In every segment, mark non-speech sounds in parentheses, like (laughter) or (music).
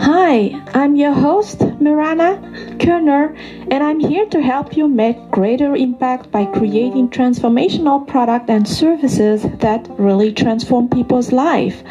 Hi, I'm your host, Mirana Kerner, and I'm here to help you make greater impact by creating transformational products and services that really transform people's life.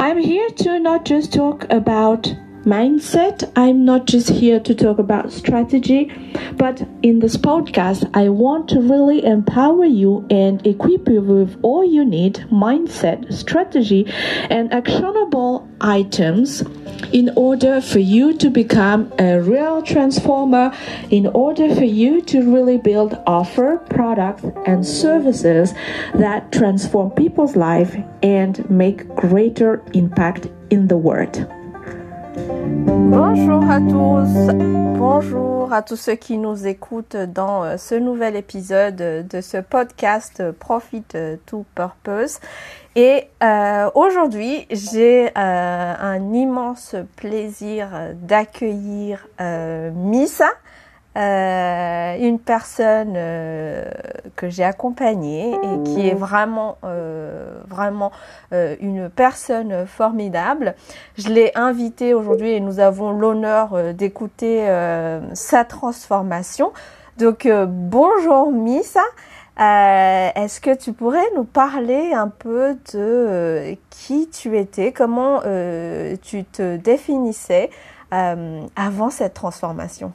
I'm here to not just talk about mindset. I'm not just here to talk about strategy, but in this podcast, I want to really empower you and equip you with all you need mindset, strategy, and actionable items in order for you to become a real transformer, in order for you to really build offer, products, and services that transform people's life and make greater impact in the world. Bonjour à tous, bonjour à tous ceux qui nous écoutent dans euh, ce nouvel épisode de ce podcast Profit to Purpose. Et euh, aujourd'hui, j'ai euh, un immense plaisir d'accueillir euh, Missa. Euh, une personne euh, que j'ai accompagnée et qui est vraiment, euh, vraiment une personne formidable. Je l'ai invitée aujourd'hui et nous avons l'honneur d'écouter sa transformation. Donc bonjour Missa. Est-ce que tu pourrais nous parler un peu de qui tu étais, comment tu te définissais avant cette transformation?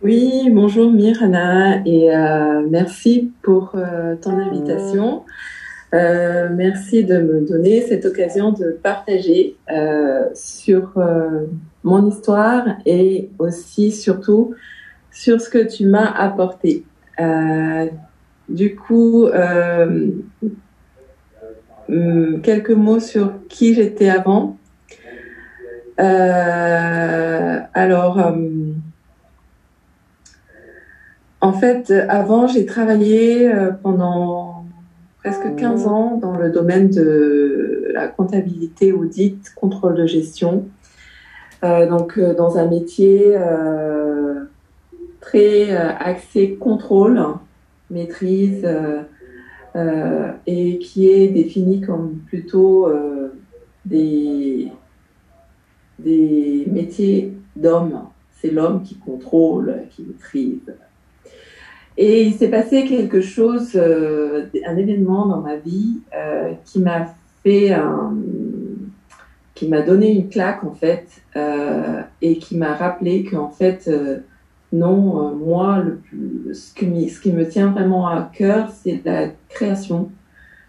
Oui, bonjour Mirana et euh, merci pour euh, ton invitation. Euh, merci de me donner cette occasion de partager sur mon histoire et aussi surtout sur ce que tu m'as apporté. du coup, hum, quelques mots sur qui j'étais avant. alors, hum, en fait, avant, j'ai travaillé euh, pendant presque 15 ans dans le domaine de la comptabilité, audit, contrôle de gestion. Euh, donc, euh, dans un métier très axé contrôle, maîtrise, et qui est défini comme plutôt des, des métiers d'hommes. C'est l'homme qui contrôle, qui maîtrise. Et il s'est passé quelque chose, euh, un événement dans ma vie euh, qui m'a fait, un, qui m'a donné une claque en fait, euh, et qui m'a rappelé qu'en fait, non, moi, le plus, ce, qui, ce qui me tient vraiment à cœur, c'est la création,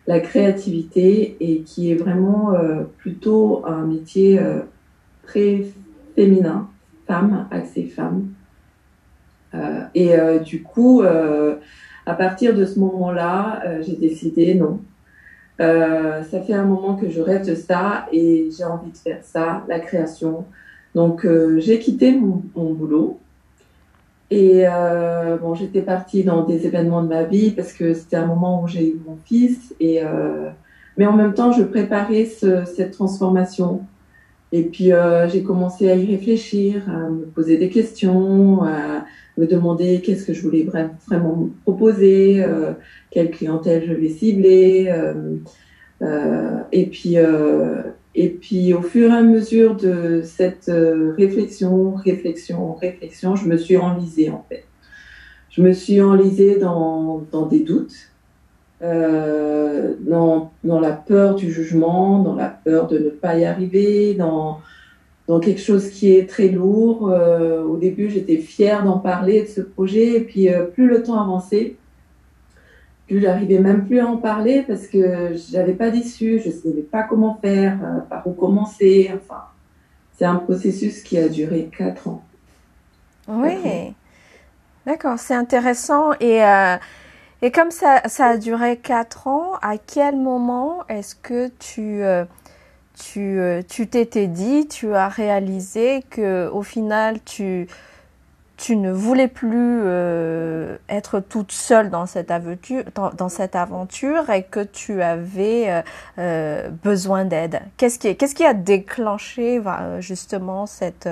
la créativité, et qui est vraiment plutôt un métier très féminin, femme, axé femme. Euh, et euh, du coup, euh, à partir de ce moment-là, j'ai décidé non. ça fait un moment que je rêve de ça et j'ai envie de faire ça, la création. Donc j'ai quitté mon, boulot et euh, bon, j'étais partie dans des événements de ma vie parce que c'était un moment où j'ai eu mon fils et euh, mais en même temps je préparais ce, cette transformation et puis euh, j'ai commencé à y réfléchir, à me poser des questions, à me demander qu'est-ce que je voulais vraiment proposer, euh, quelle clientèle je vais cibler. Euh, et puis et puis au fur et à mesure de cette réflexion, réflexion, réflexion, je me suis enlisée en fait. Je me suis enlisée dans, dans des doutes, euh, dans, dans la peur du jugement, dans la peur de ne pas y arriver, dans, dans quelque chose qui est très lourd. Euh, au début, j'étais fière d'en parler, de ce projet, et puis euh, plus le temps avançait, plus j'arrivais même plus à en parler parce que j'avais pas d'issue, je savais pas comment faire, par où commencer. Enfin, c'est un processus qui a duré quatre ans. Oui, d'accord, c'est intéressant et et comme ça, ça a duré quatre ans, à quel moment est-ce que tu, euh, tu, euh, tu t'étais dit, tu as réalisé que au final, tu, tu ne voulais plus euh, être toute seule dans cette aventure, dans, cette aventure et que tu avais euh, besoin d'aide? Qu'est-ce qui, qu'est-ce qui a déclenché justement cette,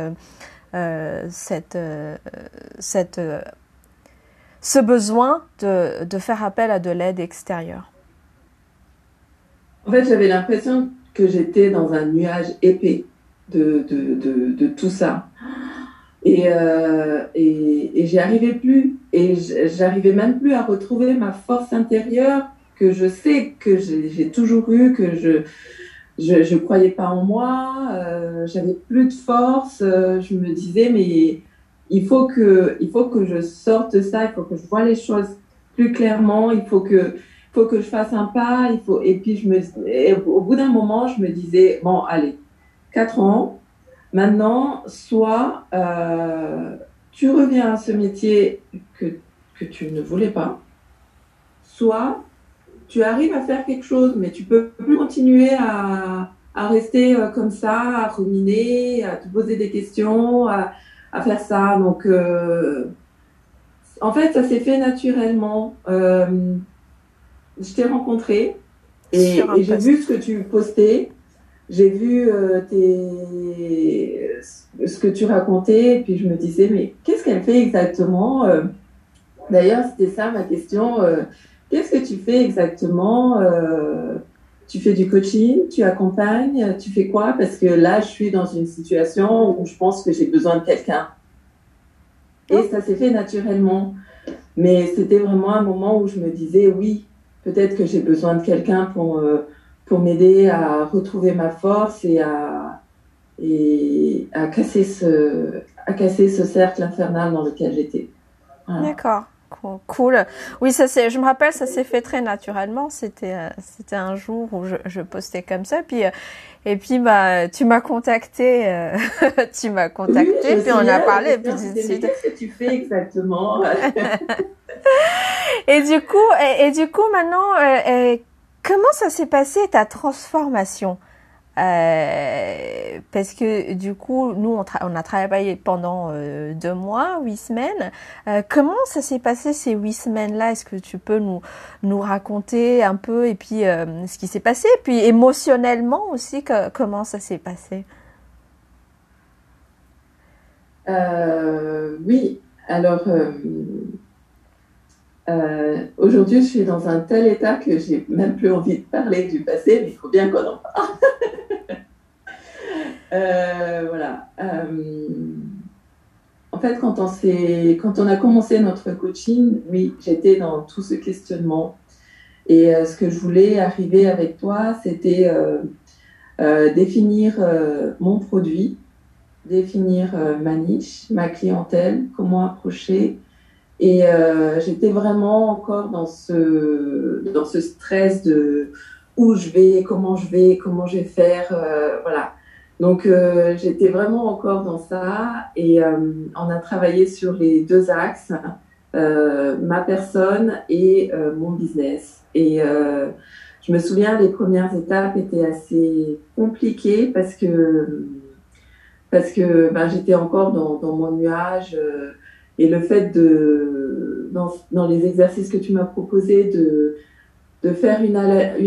cette, cette ce besoin de, de faire appel à de l'aide extérieure en fait, j'avais l'impression que j'étais dans un nuage épais de, de, de, tout ça. Et, euh, et, et j'y arrivais plus. Et j'arrivais même plus à retrouver ma force intérieure que je sais que j'ai toujours eu, que je je, je croyais pas en moi, euh, j'avais plus de force. Euh, je me disais mais il faut que il faut que je sorte ça, il faut que je vois les choses plus clairement, il faut que faut que je fasse un pas, il faut et puis je me au bout d'un moment je me disais bon allez quatre ans maintenant soit euh, tu reviens à ce métier que que tu ne voulais pas, soit tu arrives à faire quelque chose, mais tu peux plus continuer à, à rester euh, comme ça, à ruminer, à te poser des questions, à, à faire ça. Donc, euh, en fait, ça s'est fait naturellement. Euh, je t'ai rencontré et, et j'ai vu ce que tu postais. J'ai vu euh, tes, ce que tu racontais, et puis je me disais, mais qu'est-ce qu'elle fait exactement D'ailleurs, c'était ça ma question. Qu'est-ce que tu fais exactement Tu fais du coaching, tu accompagnes, tu fais quoi? Parce que là, je suis dans une situation où je pense que j'ai besoin de quelqu'un. Et ça s'est fait naturellement. Mais c'était vraiment un moment où je me disais, oui, peut-être que j'ai besoin de quelqu'un pour, euh, pour m'aider à retrouver ma force et à, et à, casser ce, à casser ce cercle infernal dans lequel j'étais. D'accord. Cool. Oui, ça c'est. Je me rappelle, ça s'est fait très naturellement. C'était, euh, c'était un jour où je, je, postais comme ça, puis euh, et puis bah tu m'as contacté, euh, (laughs) tu m'as contacté, puis on a parlé. Puis qu'est-ce que tu fais exactement (laughs) Et du coup, et, et du coup maintenant, comment ça s'est passé ta transformation? Euh, parce que du coup, nous, on, a travaillé pendant euh, deux mois, huit semaines. Euh, comment ça s'est passé ces huit semaines-là? Est-ce que tu peux nous nous raconter un peu et puis ce qui s'est passé, et puis émotionnellement aussi, comment ça s'est passé? Oui, alors. Aujourd'hui, je suis dans un tel état que j'ai même plus envie de parler du passé, mais il faut bien qu'on en parle. (laughs) Euh, voilà. Euh, en fait, quand on, quand on a commencé notre coaching, oui, j'étais dans tout ce questionnement. Et euh, ce que je voulais arriver avec toi, c'était définir mon produit, définir ma niche, ma clientèle, comment approcher. Et j'étais vraiment encore dans ce, dans ce stress de où je vais, comment je vais, comment je vais faire. voilà. Donc euh, j'étais vraiment encore dans ça et euh, on a travaillé sur les deux axes, euh, ma personne et euh, mon business. Et euh, je me souviens les premières étapes étaient assez compliquées parce que parce que ben, j'étais encore dans, dans, mon nuage et le fait de dans, dans les exercices que tu m'as proposé de de faire une,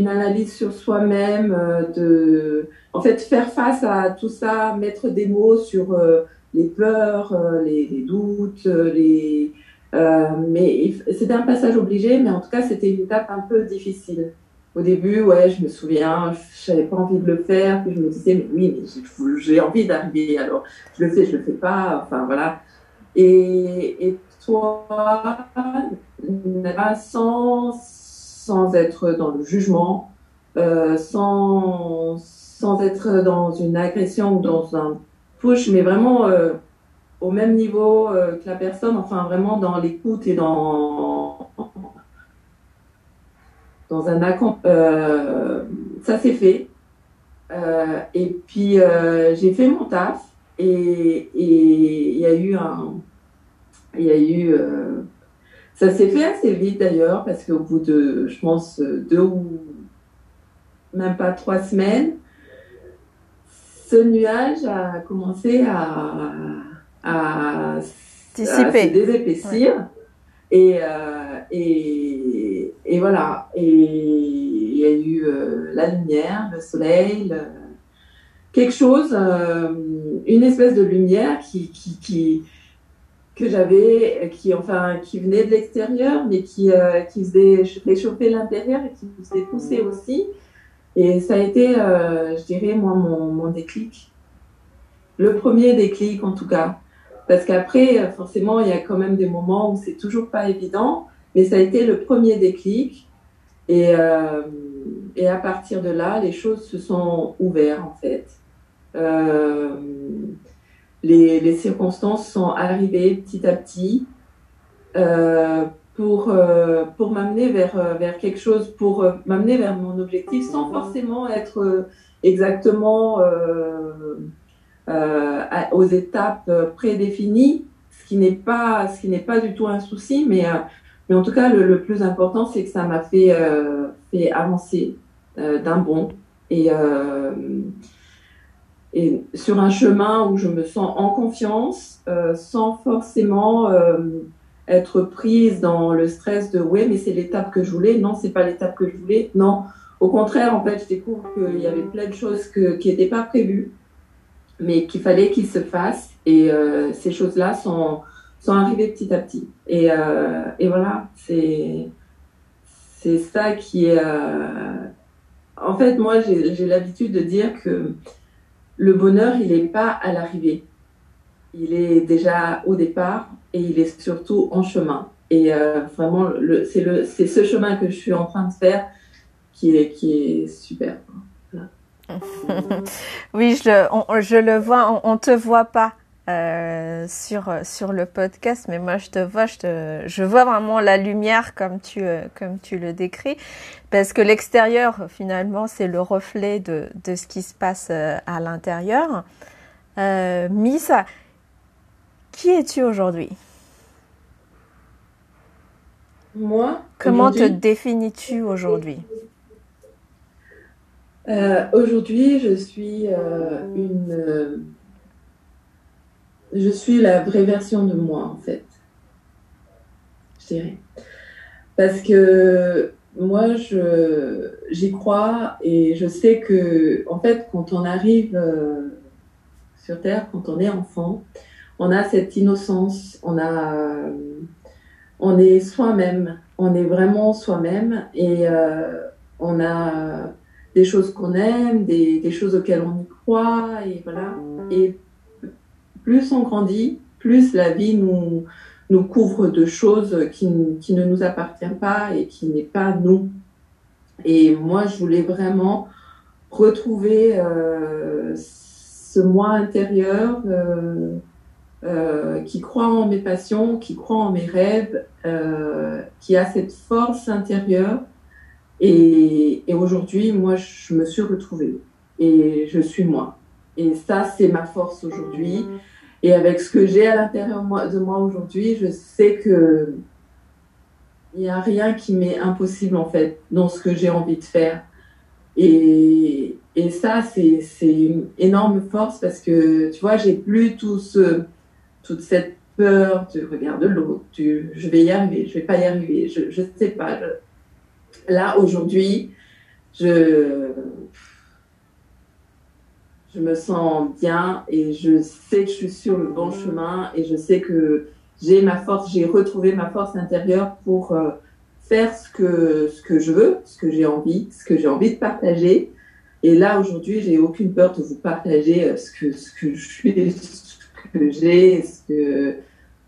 analyse sur soi-même, euh, de en fait faire face à tout ça, mettre des mots sur euh, les peurs, euh, les, les, doutes, les mais c'était un passage obligé, mais en tout cas c'était une étape un peu difficile. Au début, ouais, je me souviens, j'avais pas envie de le faire, puis je me disais mais oui, mais j'ai envie d'arriver, alors je le fais, je le fais pas, enfin voilà. Et, et toi, sans sans être dans le jugement, euh, sans, sans être dans une agression ou dans un push, mais vraiment euh, au même niveau euh, que la personne, enfin vraiment dans l'écoute et dans, dans un accompagnement. ça s'est fait. et puis j'ai fait mon taf et il y a eu un. Il y a eu ça s'est fait assez vite d'ailleurs, parce qu'au bout de, je pense, deux ou même pas trois semaines, ce nuage a commencé à, à, se désépaissir. Et, euh, et, et, voilà. Et il y a eu euh, la lumière, le soleil, quelque chose, euh, une espèce de lumière qui, qui, qui, que j'avais, qui enfin, qui venait de l'extérieur, mais qui, euh, qui faisait réchauffer l'intérieur et qui faisait pousser aussi. Et ça a été, je dirais, moi, mon, mon déclic. Le premier déclic, en tout cas. Parce qu'après, forcément, il y a quand même des moments où c'est toujours pas évident, mais ça a été le premier déclic. Et, euh, et à partir de là, les choses se sont ouvertes, en fait. Euh, les, les, circonstances sont arrivées petit à petit euh, pour, pour m'amener vers, vers quelque chose, pour m'amener vers mon objectif sans forcément être exactement aux étapes prédéfinies, ce qui n'est pas, pas du tout un souci, mais, mais en tout cas, le, plus important, c'est que ça m'a fait, fait avancer d'un bond. Et, et sur un chemin où je me sens en confiance, sans forcément être prise dans le stress de ouais mais c'est l'étape que je voulais. Non c'est pas l'étape que je voulais. Non. Au contraire en fait je découvre qu'il y avait plein de choses qui n'étaient pas prévues mais qu'il fallait qu'il se fasse. Et euh, ces choses-là sont, sont arrivées petit à petit. Et, euh, et voilà, c'est c'est ça qui est. Euh... En fait, moi, j'ai l'habitude de dire que le bonheur, il n'est pas à l'arrivée. Il est déjà au départ et il est surtout en chemin. Et euh, vraiment, c'est ce chemin que je suis en train de faire qui est, qui est super. (laughs) oui, je, je, le vois, on, ne te voit pas euh, sur, sur le podcast, mais moi je te vois, je, te, je vois vraiment la lumière comme tu, euh, comme tu le décris, parce que l'extérieur finalement c'est le reflet de, de ce qui se passe euh, à l'intérieur. Euh, Misa, qui es-tu aujourd'hui? Moi Comment te définis-tu aujourd'hui? Aujourd'hui, je suis une. Euh, je suis la vraie version de moi, en fait. Je dirais. Parce que moi, je, j'y crois et je sais que, en fait, quand on arrive sur Terre, quand on est enfant, on a cette innocence, on on est soi-même, on est vraiment soi-même et on a des choses qu'on aime, des, choses auxquelles on y croit, et voilà. Plus on grandit, plus la vie nous, nous couvre de choses qui, qui ne nous appartiennent pas et qui n'est pas nous. Et moi, je voulais vraiment retrouver euh, ce moi intérieur euh, euh, qui croit en mes passions, qui croit en mes rêves, qui a cette force intérieure et, et aujourd'hui, moi, je me suis retrouvée et je suis moi. Et ça, c'est ma force aujourd'hui. Et avec ce que j'ai à l'intérieur de moi aujourd'hui, je sais que il n'y a rien qui m'est impossible en fait dans ce que j'ai envie de faire. Et, ça, c'est une énorme force parce que tu vois, j'ai plus tout ce, toute cette peur du regard de l'autre, je vais y arriver, je vais pas y arriver, je, je sais pas. Là, aujourd'hui, je, je me sens bien et je sais que je suis sur le bon chemin et je sais que j'ai ma force, j'ai retrouvé ma force intérieure pour euh, faire ce que, ce que je veux, ce que j'ai envie, ce que j'ai envie de partager. Et là, aujourd'hui, j'ai aucune peur de vous partager euh, ce que, ce que je suis, (laughs) ce que j'ai, ce que,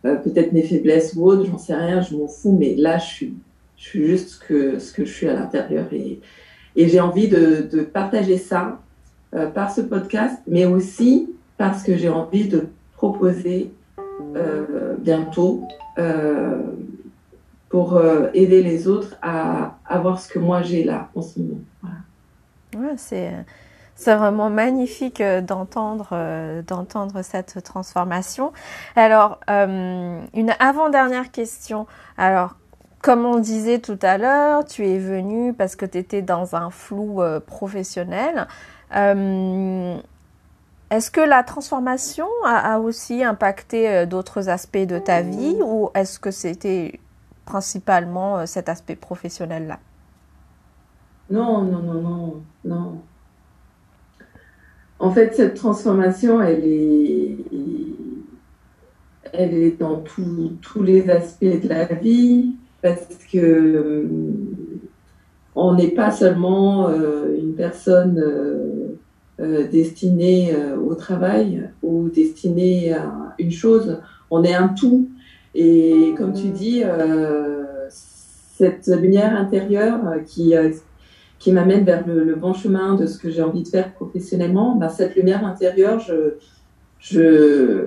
euh, peut-être mes faiblesses ou autres, j'en sais rien, je m'en fous, mais là, je suis je suis juste ce que, ce que je suis à l'intérieur et, et j'ai envie de, de, partager ça euh, par ce podcast, mais aussi parce que j'ai envie de proposer euh, bientôt euh, pour aider les autres à avoir ce que moi j'ai là en ce moment. Ouais, c'est c'est vraiment magnifique d'entendre d'entendre cette transformation. Alors, une avant-dernière question. Alors, comme on disait tout à l'heure, tu es venu parce que tu étais dans un flou euh, professionnel. Euh, est-ce que la transformation a, aussi impacté euh, d'autres aspects de ta vie ou est-ce que c'était principalement cet aspect professionnel-là? Non, non, non, non, non. En fait, cette transformation, elle est, elle est dans tous les aspects de la vie parce que on n'est pas seulement une personne destinée au travail ou destinée à une chose, on est un tout. Et comme tu dis, cette lumière intérieure qui, qui m'amène vers le, bon chemin de ce que j'ai envie de faire professionnellement, ben, cette lumière intérieure, je,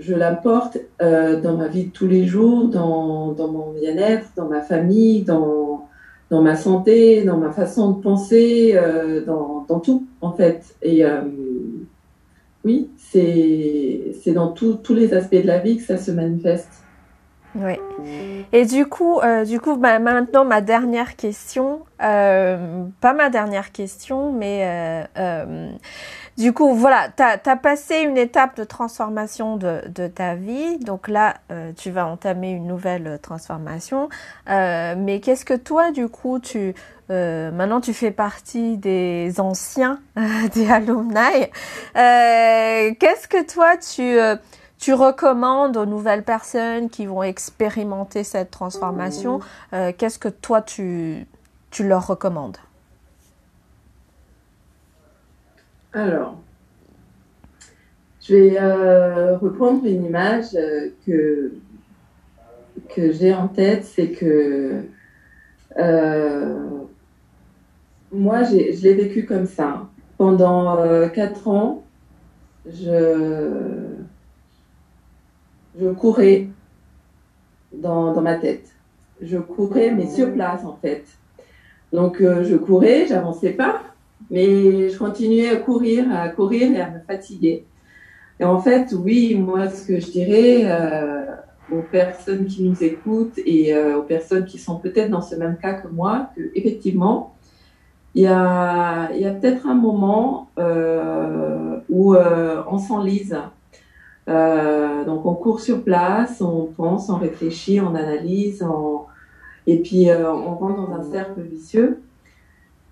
je la porte euh, dans ma vie de tous les jours, dans, mon bien-être, dans ma famille, dans, ma santé, dans ma façon de penser, euh, dans, dans, tout en fait. Et euh, oui, c'est dans tous les aspects de la vie que ça se manifeste. Oui. Et du coup, euh, du coup, bah, maintenant ma dernière question, euh, pas ma dernière question, mais euh, euh du coup, voilà, tu as, passé une étape de transformation de, de ta vie, donc là, euh, tu vas entamer une nouvelle transformation. mais qu'est-ce que toi, du coup, tu maintenant tu fais partie des anciens, (laughs) des alumni. qu'est-ce que toi tu tu recommandes aux nouvelles personnes qui vont expérimenter cette transformation mmh. euh, Qu'est-ce que toi, tu, tu leur recommandes? Alors, je vais euh, reprendre une image euh, que, que j'ai en tête, c'est que moi, je l'ai vécu comme ça. Pendant quatre ans, je je courais dans, ma tête. Je courais, mais sur place, en fait. Donc, euh, je courais, j'avançais pas, mais je continuais à courir, à courir et à me fatiguer. Et en fait, oui, moi, ce que je dirais euh, aux personnes qui nous écoutent et euh, aux personnes qui sont peut-être dans ce même cas que moi, que effectivement, il y a peut-être un moment où on s'enlise euh, donc on court sur place, on pense, on réfléchit, on analyse, et puis euh, on rentre dans un cercle vicieux.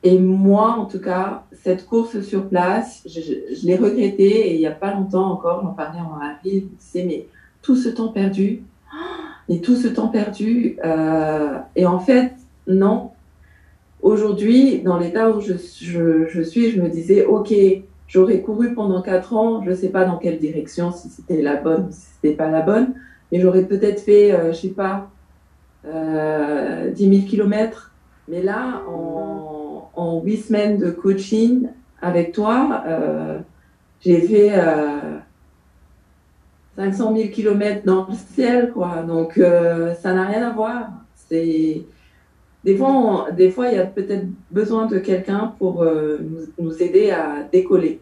Et moi, en tout cas, cette course sur place, je, l'ai regretté et il n'y a pas longtemps encore, j'en parlais en mari, c'est mais tout ce temps perdu, (gasps) mais tout ce temps perdu. Euh, et en fait, non. Aujourd'hui, dans l'état où je, suis, je me disais, ok, J'aurais couru pendant quatre ans, je ne sais pas dans quelle direction, si c'était la bonne ou si c'était pas la bonne, mais j'aurais peut-être fait, euh, je sais pas, euh, 10 000 kilomètres. Mais là, en, en 8 semaines de coaching avec toi, euh, j'ai fait euh, 500 000 kilomètres dans le ciel, quoi. Donc, euh, ça n'a rien à voir. C'est des fois, des fois, il y a peut-être besoin de quelqu'un pour euh, nous, aider à décoller.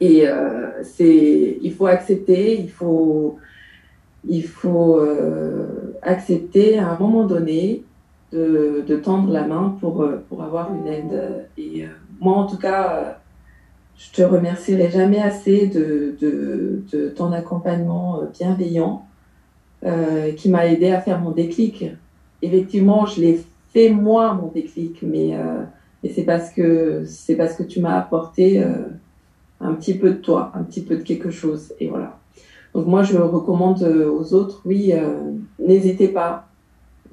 Et euh, c'est, il faut accepter, il faut, il faut euh, accepter à un moment donné de, tendre la main pour, pour avoir une aide. Et moi, en tout cas, je te remercierai jamais assez de, de, de ton accompagnement bienveillant qui m'a aidé à faire mon déclic effectivement, je l'ai fait moi mon déclic, mais, euh, c'est parce que c'est parce que tu m'as apporté euh, un petit peu de toi, un petit peu de quelque chose, et voilà. Donc moi, je recommande euh, aux autres, oui, n'hésitez pas.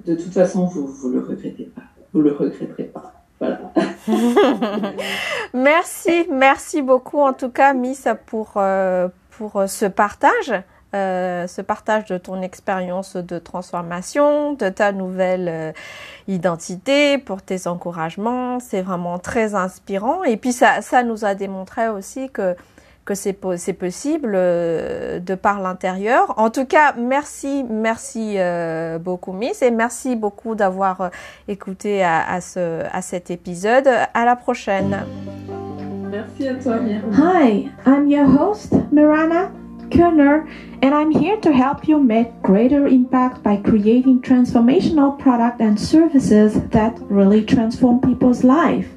De toute façon, vous vous le regrettez pas, vous le regretterez pas. Voilà. (laughs) merci, merci beaucoup en tout cas, Miss, pour, pour ce partage. Euh, ce partage de ton expérience de transformation, de ta nouvelle euh, identité, pour tes encouragements. C'est vraiment très inspirant. Et puis ça, ça nous a démontré aussi que que c'est possible euh, de par l'intérieur. En tout cas, merci, merci beaucoup Miss et merci beaucoup d'avoir écouté à, à, ce, à cet épisode. À la prochaine. Merci à toi, Hi, I'm your host, Mirana. Kerner, and I'm here to help you make greater impact by creating transformational products and services that really transform people's life.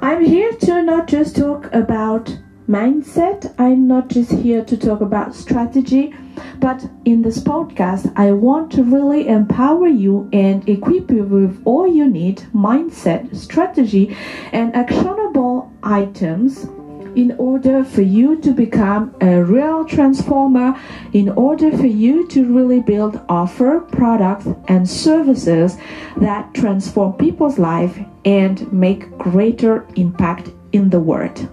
I'm here to not just talk about mindset, I'm not just here to talk about strategy, but in this podcast, I want to really empower you and equip you with all you need mindset, strategy, and actionable items in order for you to become a real transformer, in order for you to really build, offer products and services that transform people's life and make greater impact in the world.